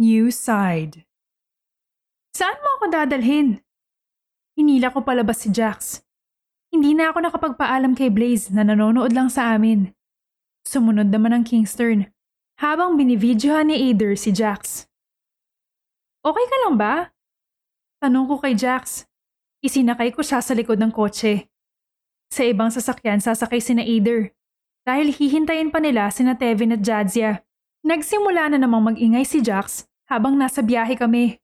New Side Saan mo ako dadalhin? Hinila ko palabas si Jax. Hindi na ako nakapagpaalam kay Blaze na nanonood lang sa amin. Sumunod naman ang Kingston habang binividyohan ni Ader si Jax. Okay ka lang ba? Tanong ko kay Jax. Isinakay ko siya sa likod ng kotse. Sa ibang sasakyan sasakay sina Ader dahil hihintayin pa nila sina Tevin at Jadzia. Nagsimula na namang magingay si Jax habang nasa biyahe kami.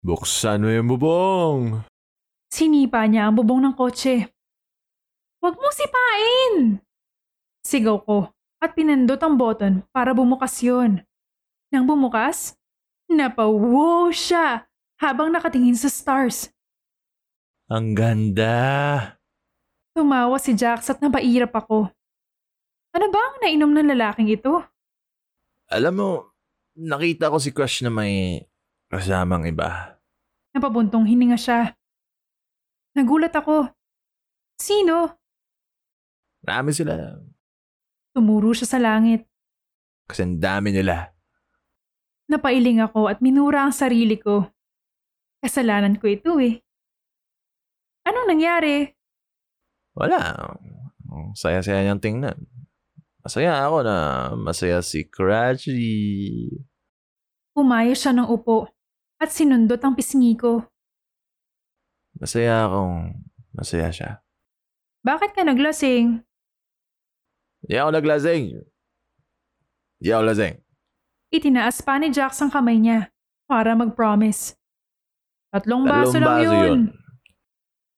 Buksan mo yung bubong. Sinipa niya ang bubong ng kotse. Huwag mo sipain! Sigaw ko at pinindot ang button para bumukas yun. Nang bumukas, napawow siya habang nakatingin sa stars. Ang ganda. Tumawa si Jax at napairap ako. Ano ba ang nainom ng lalaking ito? Alam mo, nakita ko si Crush na may kasamang iba. Napabuntong hininga siya. Nagulat ako. Sino? Marami sila. Tumuro siya sa langit. Kasi ang dami nila. Napailing ako at minura ang sarili ko. Kasalanan ko ito eh. Anong nangyari? Wala. Saya-saya niyang tingnan. Masaya ako na masaya si Crutchy. Umayos siya ng upo at sinundot ang pisngi ko. Masaya akong masaya siya. Bakit ka naglasing? Di ako naglasing. Di ako lasing. Itinaas pa ni Jax ang kamay niya para mag-promise. Tatlong baso Tatlong lang baso yun. yun.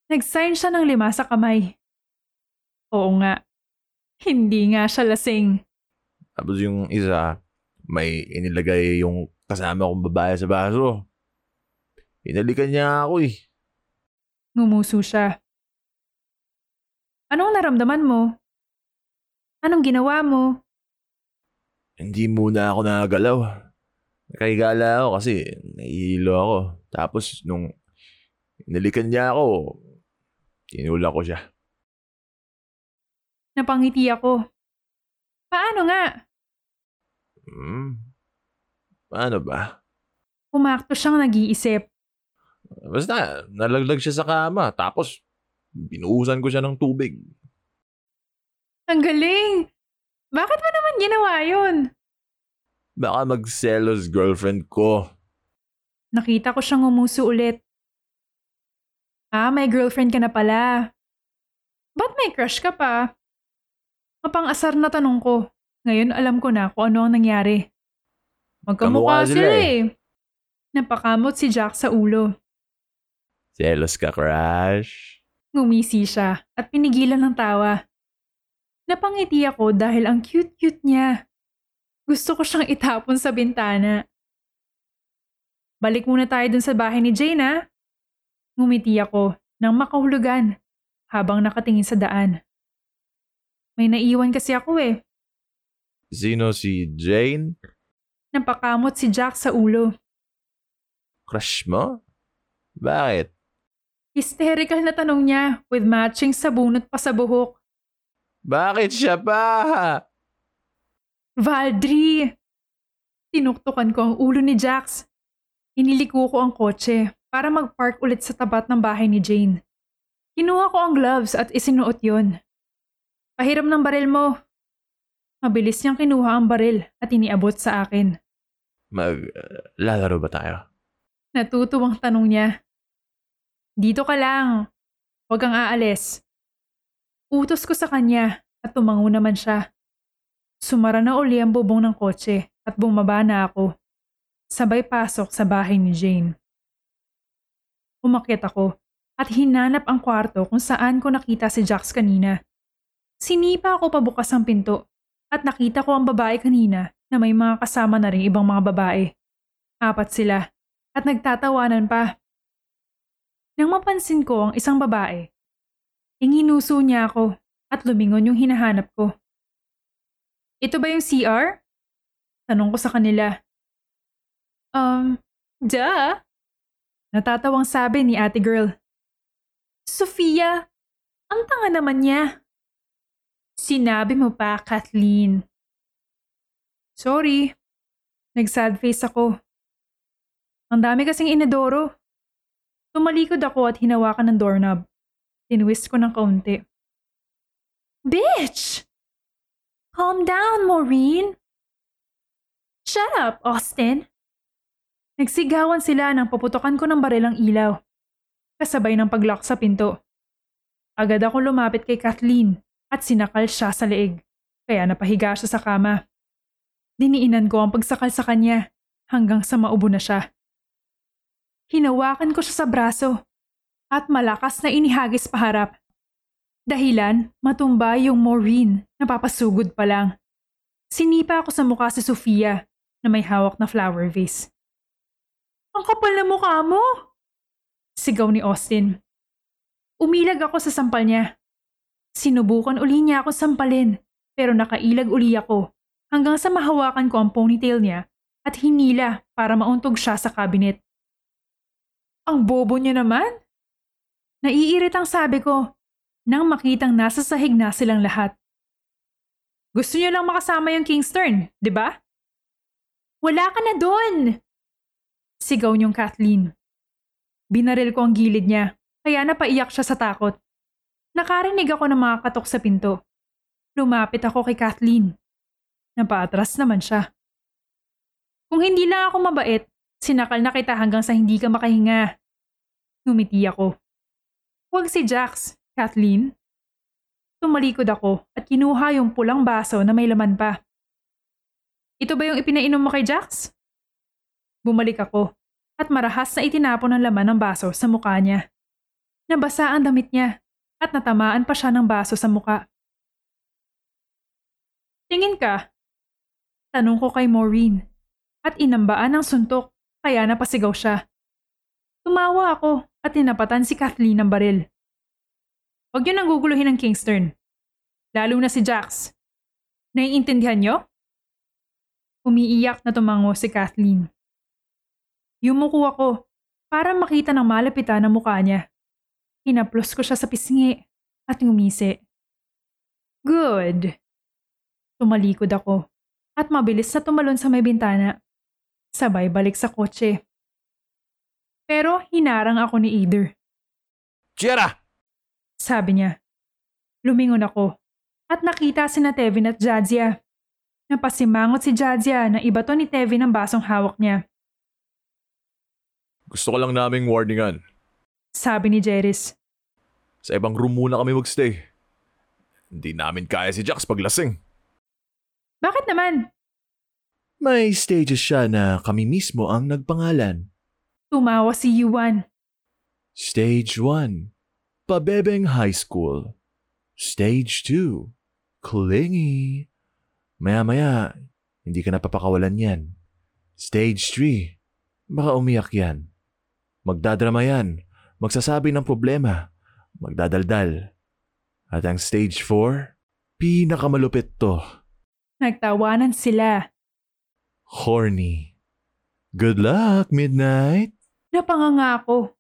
Nag-sign siya ng lima sa kamay. Oo nga. Hindi nga siya lasing. Tapos yung isa, may inilagay yung kasama kong babae sa baso. Inalikan niya ako eh. Ngumuso siya. Anong naramdaman mo? Anong ginawa mo? Hindi muna ako nakagalaw. Nakahigala ako kasi nahihilo ako. Tapos nung inalikan niya ako, tinulak ko siya. Napangiti ako. Paano nga? Hmm. Paano ba? Umakto siyang nag-iisip. Basta, nalaglag siya sa kama. Tapos, binuhusan ko siya ng tubig. Ang galing! Bakit mo naman ginawa yun? Baka magselos girlfriend ko. Nakita ko siyang umuso ulit. Ah, may girlfriend ka na pala. Ba't may crush ka pa? Mapang-asar na tanong ko. Ngayon alam ko na kung ano ang nangyari. Magkamukha Kamukha sila, sila eh. Napakamot si Jack sa ulo. Selos ka, crush. Ngumisi siya at pinigilan ng tawa. Napangiti ako dahil ang cute-cute niya. Gusto ko siyang itapon sa bintana. Balik muna tayo dun sa bahay ni Jane, ha? Ngumiti ako nang makahulugan habang nakatingin sa daan. May naiwan kasi ako eh. Sino si Jane? Napakamot si Jack sa ulo. Crush mo? Bakit? Hysterical na tanong niya with matching sabunot pa sa buhok. Bakit siya pa? Valdry! Tinuktukan ko ang ulo ni Jax. Iniliko ko ang kotse para mag-park ulit sa tapat ng bahay ni Jane. Kinuha ko ang gloves at isinuot yon. Pahiram ng baril mo. Mabilis niyang kinuha ang baril at iniabot sa akin. Mag-lalaro ba tayo? Natutuwang tanong niya. Dito ka lang. Huwag kang aalis. Utos ko sa kanya at tumango naman siya. Sumara na uli ang bubong ng kotse at bumaba na ako. Sabay pasok sa bahay ni Jane. Umakyat ako at hinanap ang kwarto kung saan ko nakita si Jax kanina. Sinipa ako pabukas ang pinto at nakita ko ang babae kanina na may mga kasama na rin ibang mga babae. Apat sila at nagtatawanan pa. Nang mapansin ko ang isang babae, inginuso niya ako at lumingon yung hinahanap ko. Ito ba yung CR? Tanong ko sa kanila. Um, duh. Natatawang sabi ni ate girl. Sofia, ang tanga naman niya. Sinabi mo pa, Kathleen. Sorry. Nag-sad face ako. Ang dami kasing inadoro. Tumalikod ako at hinawakan ng doorknob. Tinwist ko ng kaunti. Bitch! Calm down, Maureen. Shut up, Austin. Nagsigawan sila nang paputokan ko ng barilang ilaw. Kasabay ng paglock sa pinto. Agad ako lumapit kay Kathleen at sinakal siya sa leeg. Kaya napahiga siya sa kama. Diniinan ko ang pagsakal sa kanya hanggang sa maubo na siya. Hinawakan ko siya sa braso at malakas na inihagis paharap. Dahilan, matumba yung Maureen na papasugod pa lang. Sinipa ako sa mukha si Sofia na may hawak na flower vase. Ang kapal na mukha mo! Sigaw ni Austin. Umilag ako sa sampal niya. Sinubukan uli niya ako sampalin pero nakailag uli ako hanggang sa mahawakan ko ang ponytail niya at hinila para mauntog siya sa kabinet. Ang bobo niya naman! Naiirit ang sabi ko nang makitang nasa sahig na silang lahat. Gusto niyo lang makasama yung Kingston, di ba? Wala ka na doon! Sigaw niyong Kathleen. Binaril ko ang gilid niya, kaya napaiyak siya sa takot. Nakarinig ako ng mga katok sa pinto. Lumapit ako kay Kathleen. Napaatras naman siya. Kung hindi lang ako mabait, sinakal na kita hanggang sa hindi ka makahinga. Ngumiti ako. Huwag si Jax, Kathleen. Tumalikod ako at kinuha yung pulang baso na may laman pa. Ito ba yung ipinainom mo kay Jax? Bumalik ako at marahas na itinapon ang laman ng baso sa mukha niya. Nabasa ang damit niya at natamaan pa siya ng baso sa muka. Tingin ka? Tanong ko kay Maureen at inambaan ng suntok kaya napasigaw siya. Tumawa ako at tinapatan si Kathleen ng baril. Huwag niyo nang guguluhin ng Kingston. Lalo na si Jax. Naiintindihan niyo? Umiiyak na tumango si Kathleen. Yumuko ako para makita ng malapitan ang mukha niya. Hinaplos ko siya sa pisngi at ngumisi. Good. Tumalikod ako at mabilis na tumalon sa may bintana. Sabay balik sa kotse. Pero hinarang ako ni Either. Chiara! Sabi niya. Lumingon ako at nakita si na Tevin at Jadzia. Napasimangot si Jadzia na iba to ni Tevin ang basong hawak niya. Gusto ko lang naming warningan. Sabi ni Jeris. Sa ibang room muna kami magstay. Hindi namin kaya si Jax paglasing. Bakit naman? May stages siya na kami mismo ang nagpangalan. Tumawa si Yuan. Stage 1, Pabebeng High School. Stage 2, Clingy. Maya-maya, hindi ka napapakawalan yan. Stage 3, baka umiyak yan. Magdadrama yan, magsasabi ng problema, magdadaldal. At ang stage 4, pinakamalupit to, Nagtawanan sila. horny. Good luck, Midnight! Napanganga ako.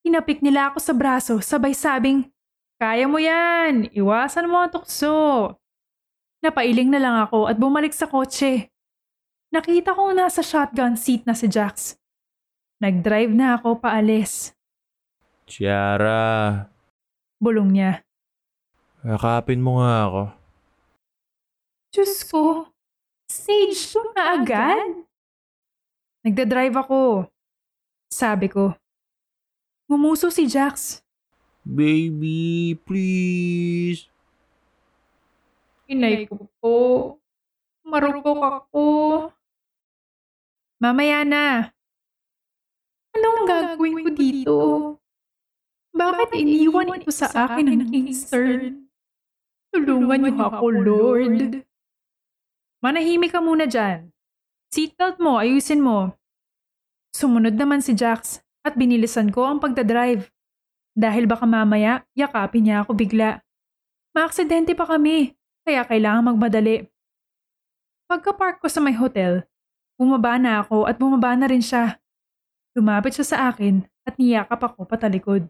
Hinapik nila ako sa braso sabay sabing, Kaya mo yan! Iwasan mo ang tukso! Napailing na lang ako at bumalik sa kotse. Nakita kong nasa shotgun seat na si Jax. Nag-drive na ako paalis. Chiara, Bulong niya. yakapin mo nga ako. Diyos ko, stage 2 na agad? Nagda-drive ako. Sabi ko. Ngumuso si Jax. Baby, please. Inay ko po. Marupok ako. Mamaya na. Anong gagawin ko dito? Bakit iniwan ito sa akin ng Kingston? Tulungan niyo ako, Lord. Manahimik ka muna dyan. Seatbelt mo, ayusin mo. Sumunod naman si Jax at binilisan ko ang pagdadrive. Dahil baka mamaya, yakapin niya ako bigla. Maaksidente pa kami, kaya kailangan magmadali. Pagka-park ko sa may hotel, bumaba na ako at bumaba na rin siya. Lumapit siya sa akin at niyakap ako patalikod.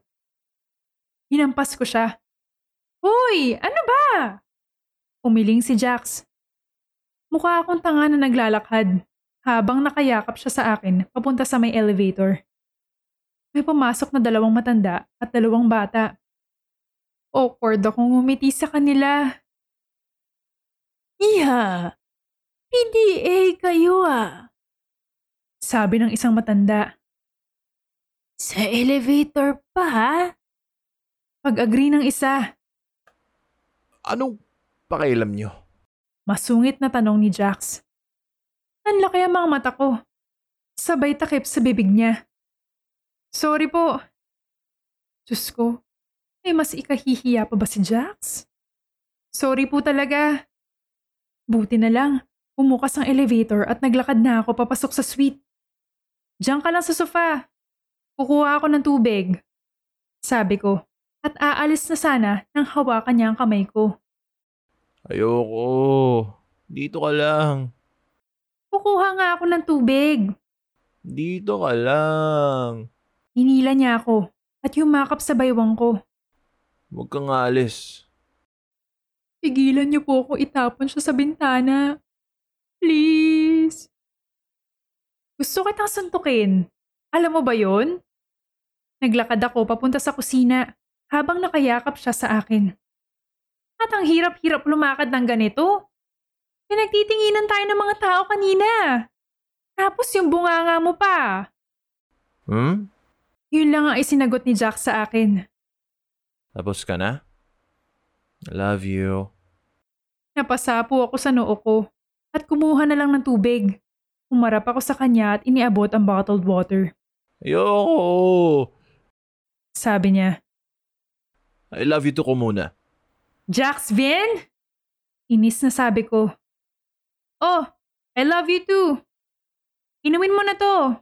Hinampas ko siya. Hoy! Ano ba? Umiling si Jax. Mukha akong tanga na naglalakad habang nakayakap siya sa akin papunta sa may elevator. May pumasok na dalawang matanda at dalawang bata. Awkward akong umiti sa kanila. Iha, PDA kayo ah. Sabi ng isang matanda. Sa elevator pa ha? Pag-agree ng isa, Anong pakialam nyo? masungit na tanong ni Jax. Ang laki ang mga mata ko. Sabay takip sa bibig niya. Sorry po. Diyos ko, may mas ikahihiya pa ba si Jax? Sorry po talaga. Buti na lang, umukas ang elevator at naglakad na ako papasok sa suite. Diyan ka lang sa sofa. Kukuha ako ng tubig. Sabi ko, at aalis na sana nang hawakan niya ang kamay ko. Ayoko. Dito ka lang. Kukuha nga ako ng tubig. Dito ka lang. Hinila niya ako at yumakap sa baywang ko. Huwag kang alis. Pigilan niyo po ako itapon siya sa bintana. Please. Gusto kitang suntukin. Alam mo ba yon? Naglakad ako papunta sa kusina habang nakayakap siya sa akin. At ang hirap-hirap lumakad ng ganito. Pinagtitinginan tayo ng mga tao kanina. Tapos yung bunganga mo pa. Hmm? Yun lang ang isinagot ni Jack sa akin. Tapos ka na? I love you. Napasapo ako sa noo ko at kumuha na lang ng tubig. Umarap ako sa kanya at iniabot ang bottled water. Ayoko. Sabi niya, I love you to ko muna. Jax Vin? Inis na sabi ko. Oh, I love you too. Inumin mo na to.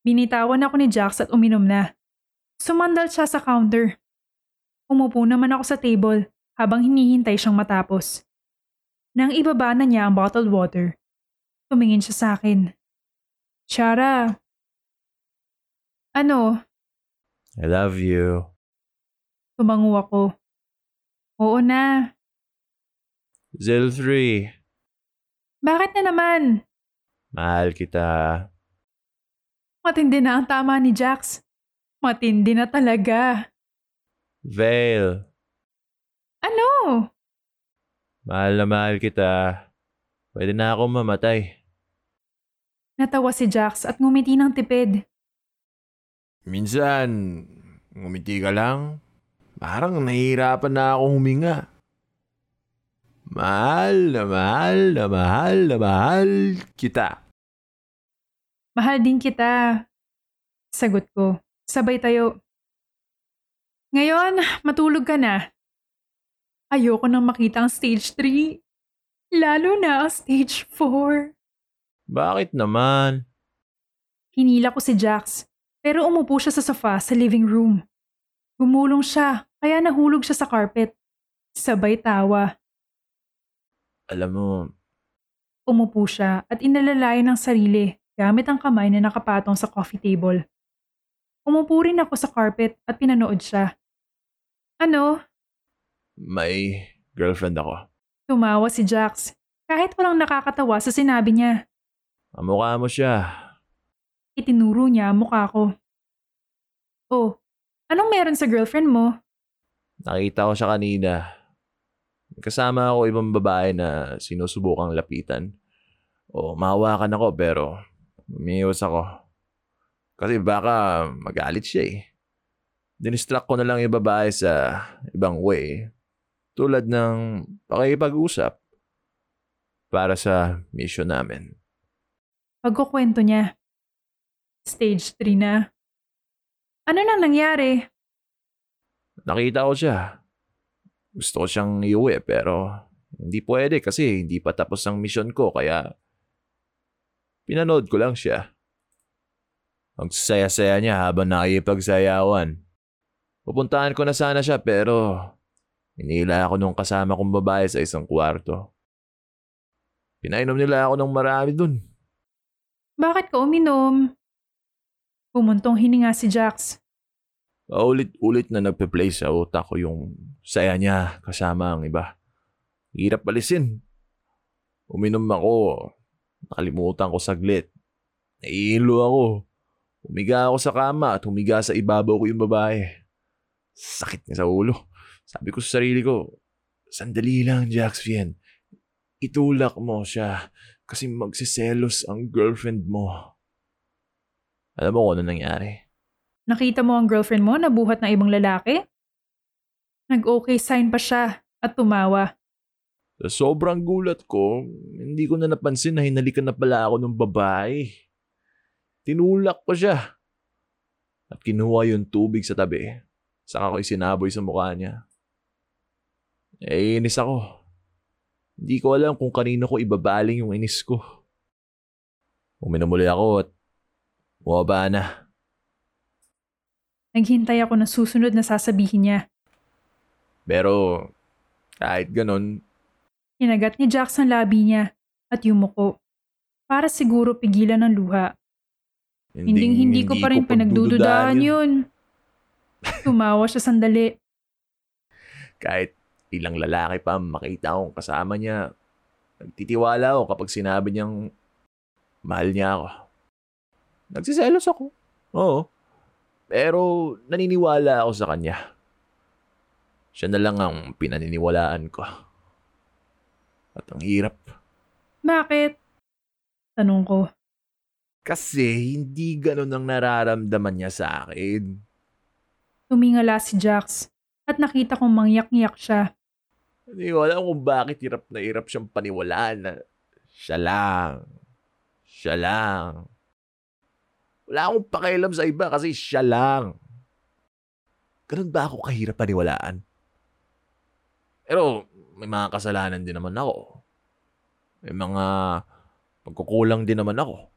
Binitawan ako ni Jax at uminom na. Sumandal siya sa counter. Umupo naman ako sa table habang hinihintay siyang matapos. Nang ibaba na niya ang bottled water, tumingin siya sa akin. Chara. Ano? I love you. Tumango ako. Oo na. 3. Bakit na naman? Mahal kita. Matindi na ang tama ni Jax. Matindi na talaga. Vale. Ano? Mahal na mahal kita. Pwede na ako mamatay. Natawa si Jax at ngumiti ng tipid. Minsan, ngumiti ka lang. Parang nahihirapan na ako huminga. Mahal na mahal na mahal na mahal kita. Mahal din kita. Sagot ko. Sabay tayo. Ngayon, matulog ka na. Ayoko nang makita ang stage 3. Lalo na ang stage 4. Bakit naman? Hinila ko si Jax, pero umupo siya sa sofa sa living room. Gumulong siya, kaya nahulog siya sa carpet. Sabay tawa. Alam mo, Umupo siya at inalalayan ng sarili gamit ang kamay na nakapatong sa coffee table. Umupo rin ako sa carpet at pinanood siya. Ano? may girlfriend ako. Tumawa si Jax. Kahit walang nakakatawa sa sinabi niya. Kamukha mo siya. Itinuro niya ang mukha ko. Oh, anong meron sa girlfriend mo? Nakita ko siya kanina. Kasama ako ibang babae na sinusubukang lapitan. O mahawakan ako pero umiiwas ako. Kasi baka magalit siya eh. Dinistract ko na lang yung babae sa ibang way. Tulad ng pakipag-usap para sa mission namin. Pagkukwento niya. Stage 3 na. Ano nang nangyari? Nakita ko siya. Gusto ko siyang iuwi pero Hindi pwede kasi hindi pa tapos ang misyon ko kaya pinanood ko lang siya. Ang saya-saya niya habang nakikipagsayawan. Pupuntahan ko na sana siya pero hinila ako nung kasama kong babae sa isang kwarto. Pinainom nila ako ng marami dun. Bakit ka uminom? Pumuntong hininga si Jax. Paulit-ulit na nagpe-play sa utak ko yung saya niya kasama ang iba. Hirap palisin. Uminom ako. Nakalimutan ko saglit. Naiilo ako. Humiga ako sa kama at humiga sa ibabaw ko yung babae. Sakit niya sa ulo. Sabi ko sa sarili ko, sandali lang, Jaxvian. Itulak mo siya kasi magsiselos ang girlfriend mo. Alam mo kung ano nangyari? Nakita mo ang girlfriend mo na buhat ng ibang lalaki? Nag-okay sign pa siya at tumawa. Sa sobrang gulat ko, hindi ko na napansin na hinalikan na pala ako ng babae. Tinulak ko siya. At kinuha yung tubig sa tabi. Saka ko isinaboy sa mukha niya. Eh, inis ako. Hindi ko alam kung kanino ko ibabaling yung inis ko. Uminom muli ako at bumaba na. Naghintay ako ng susunod na sasabihin niya. Pero kahit ganon, Hinagat ni Jax ang labi niya at yumuko. Para siguro pigilan ng luha. Hinding hindi ko pa rin pinagdududaan yun. Tumawa siya sandali. Kahit ilang lalaki pa ang makita akong kasama niya, nagtitiwala ako kapag sinabi niyang mahal niya ako. Nagsiselos ako. Oo. Pero naniniwala ako sa kanya. Siya na lang ang pinaniniwalaan ko. At ang hirap. Bakit? Tanong ko. Kasi hindi ganun ang nararamdaman niya sa akin. Tumingala si Jax at nakita kong mangyak-ngyak siya. Hindi ko alam kung bakit hirap na hirap siyang paniwalaan na siya lang. Siya lang. Wala akong pakialam sa iba kasi siya lang. Ganun ba ako kahirap paniwalaan? Pero may mga kasalanan din naman ako. May mga pagkukulang din naman ako.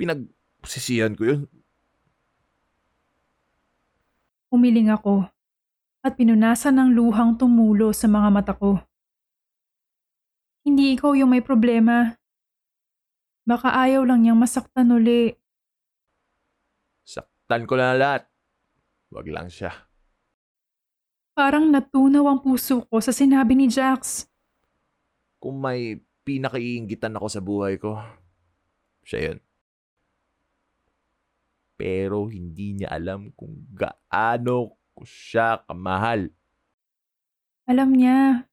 Pinagsisiyan ko yun. Umiling ako at pinunasan ng luhang tumulo sa mga mata ko. Hindi ikaw yung may problema. Baka ayaw lang niyang masaktan uli. Saktan ko na lahat. Wag lang siya. Parang natunaw ang puso ko sa sinabi ni Jax. Kung may pinakaiinggitan ako sa buhay ko, siya yun. Pero hindi niya alam kung gaano ko siya kamahal. Alam niya.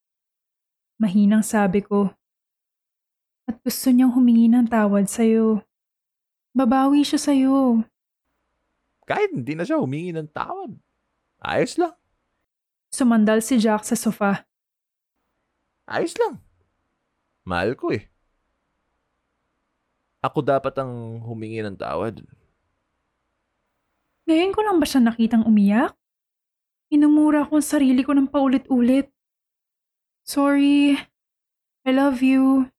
Mahinang sabi ko. At gusto niyang humingi ng tawad sa'yo. Babawi siya sa'yo. Kahit hindi na siya humingi ng tawad. Ayos lang. Sumandal si Jack sa sofa. Ayos lang. Mahal ko eh. Ako dapat ang humingi ng tawad. Ngayon ko lang ba siya nakitang umiyak? Inumura ko ang sarili ko ng paulit-ulit. Sorry. I love you.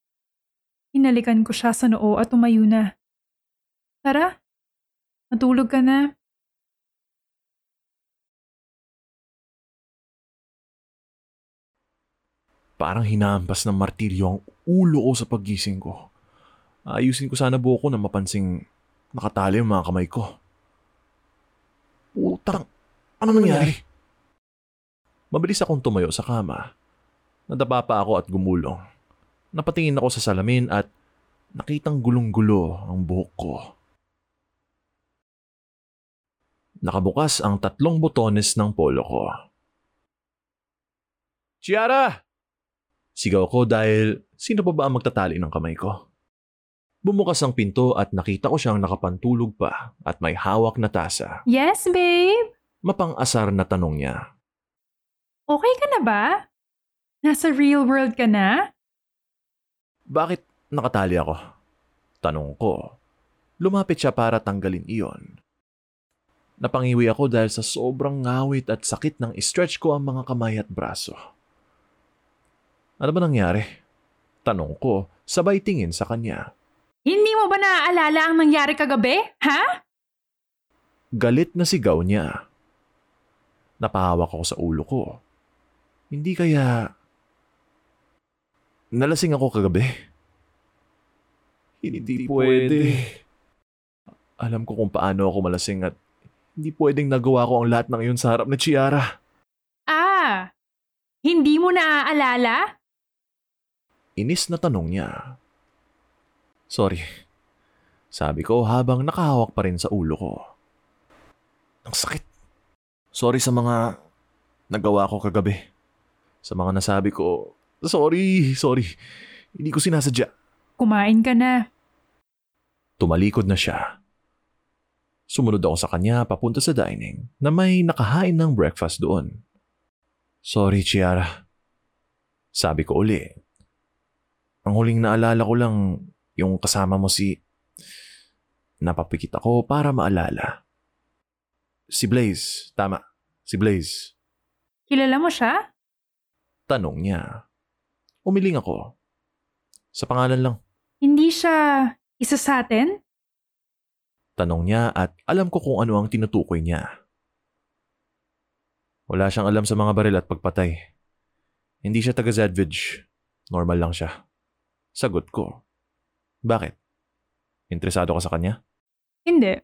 Hinalikan ko siya sa noo at tumayo na. Tara, matulog ka na. Parang hinahampas ng martiryo ang ulo ko sa paggising ko. Ayusin ko sana buko na mapansing nakatali ang mga kamay ko. Putang, ano nangyari? Mabilis akong tumayo sa kama. Nadapa pa ako at gumulong. Napatingin ako sa salamin at nakitang gulong-gulo ang buhok ko. Nakabukas ang tatlong botones ng polo ko. Chiara! Sigaw ko dahil sino pa ba ang magtatali ng kamay ko? Bumukas ang pinto at nakita ko siyang nakapantulog pa at may hawak na tasa. Yes, babe? Mapang-asar na tanong niya. Okay ka na ba? Nasa real world ka na? Bakit nakatali ako? Tanong ko. Lumapit siya para tanggalin iyon. Napangiwi ako dahil sa sobrang ngawit at sakit ng stretch ko ang mga kamay at braso. Ano ba nangyari? Tanong ko, sabay tingin sa kanya. Hindi mo ba naaalala ang nangyari kagabi? Ha? Galit na sigaw niya. Napahawak ako sa ulo ko. Hindi kaya... Nalasing ako kagabi. Hindi pwede. Alam ko kung paano ako malasing at hindi pwedeng nagawa ko ang lahat ng iyon sa harap ni Chiara. Ah, hindi mo naaalala? Inis na tanong niya. Sorry. Sabi ko habang nakahawak pa rin sa ulo ko. Ang sakit. Sorry sa mga nagawa ko kagabi. Sa mga nasabi ko, sorry, sorry. Hindi ko sinasadya. Kumain ka na. Tumalikod na siya. Sumunod ako sa kanya papunta sa dining na may nakahain ng breakfast doon. Sorry, Chiara. Sabi ko uli. Ang huling naalala ko lang yung kasama mo si... Napapikit ako para maalala. Si Blaze, tama. Si Blaze. Kilala mo siya? Tanong niya. Umiling ako. Sa pangalan lang. Hindi siya isa sa atin? Tanong niya at alam ko kung ano ang tinutukoy niya. Wala siyang alam sa mga baril at pagpatay. Hindi siya taga Zedvidge. Normal lang siya. Sagot ko. Bakit? Interesado ka sa kanya? Hindi.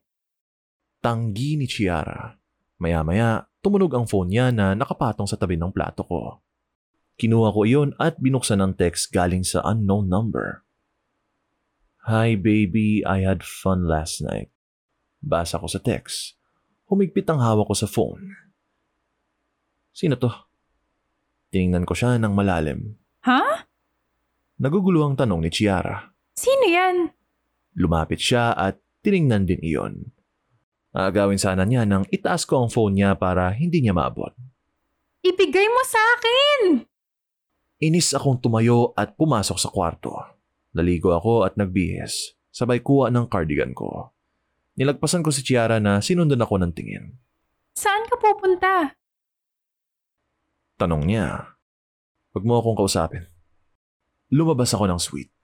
Tanggi ni Chiara. Maya-maya, tumunog ang phone niya na nakapatong sa tabi ng plato ko. Kinuha ko iyon at binuksan ang text galing sa unknown number. Hi baby, I had fun last night. Basa ko sa text. Humigpit ang hawak ko sa phone. Sino to? Tiningnan ko siya ng malalim. Ha? Naguguluhang tanong ni Chiara. Sino yan? Lumapit siya at tiningnan din iyon. Agawin sana niya nang itaas ko ang phone niya para hindi niya maabot. Ibigay mo sa akin! Inis akong tumayo at pumasok sa kwarto. Naligo ako at nagbihis. Sabay kuha ng cardigan ko. Nilagpasan ko si Chiara na sinundan ako ng tingin. Saan ka pupunta? Tanong niya. Huwag mo akong kausapin. Lumabas ako ng suite.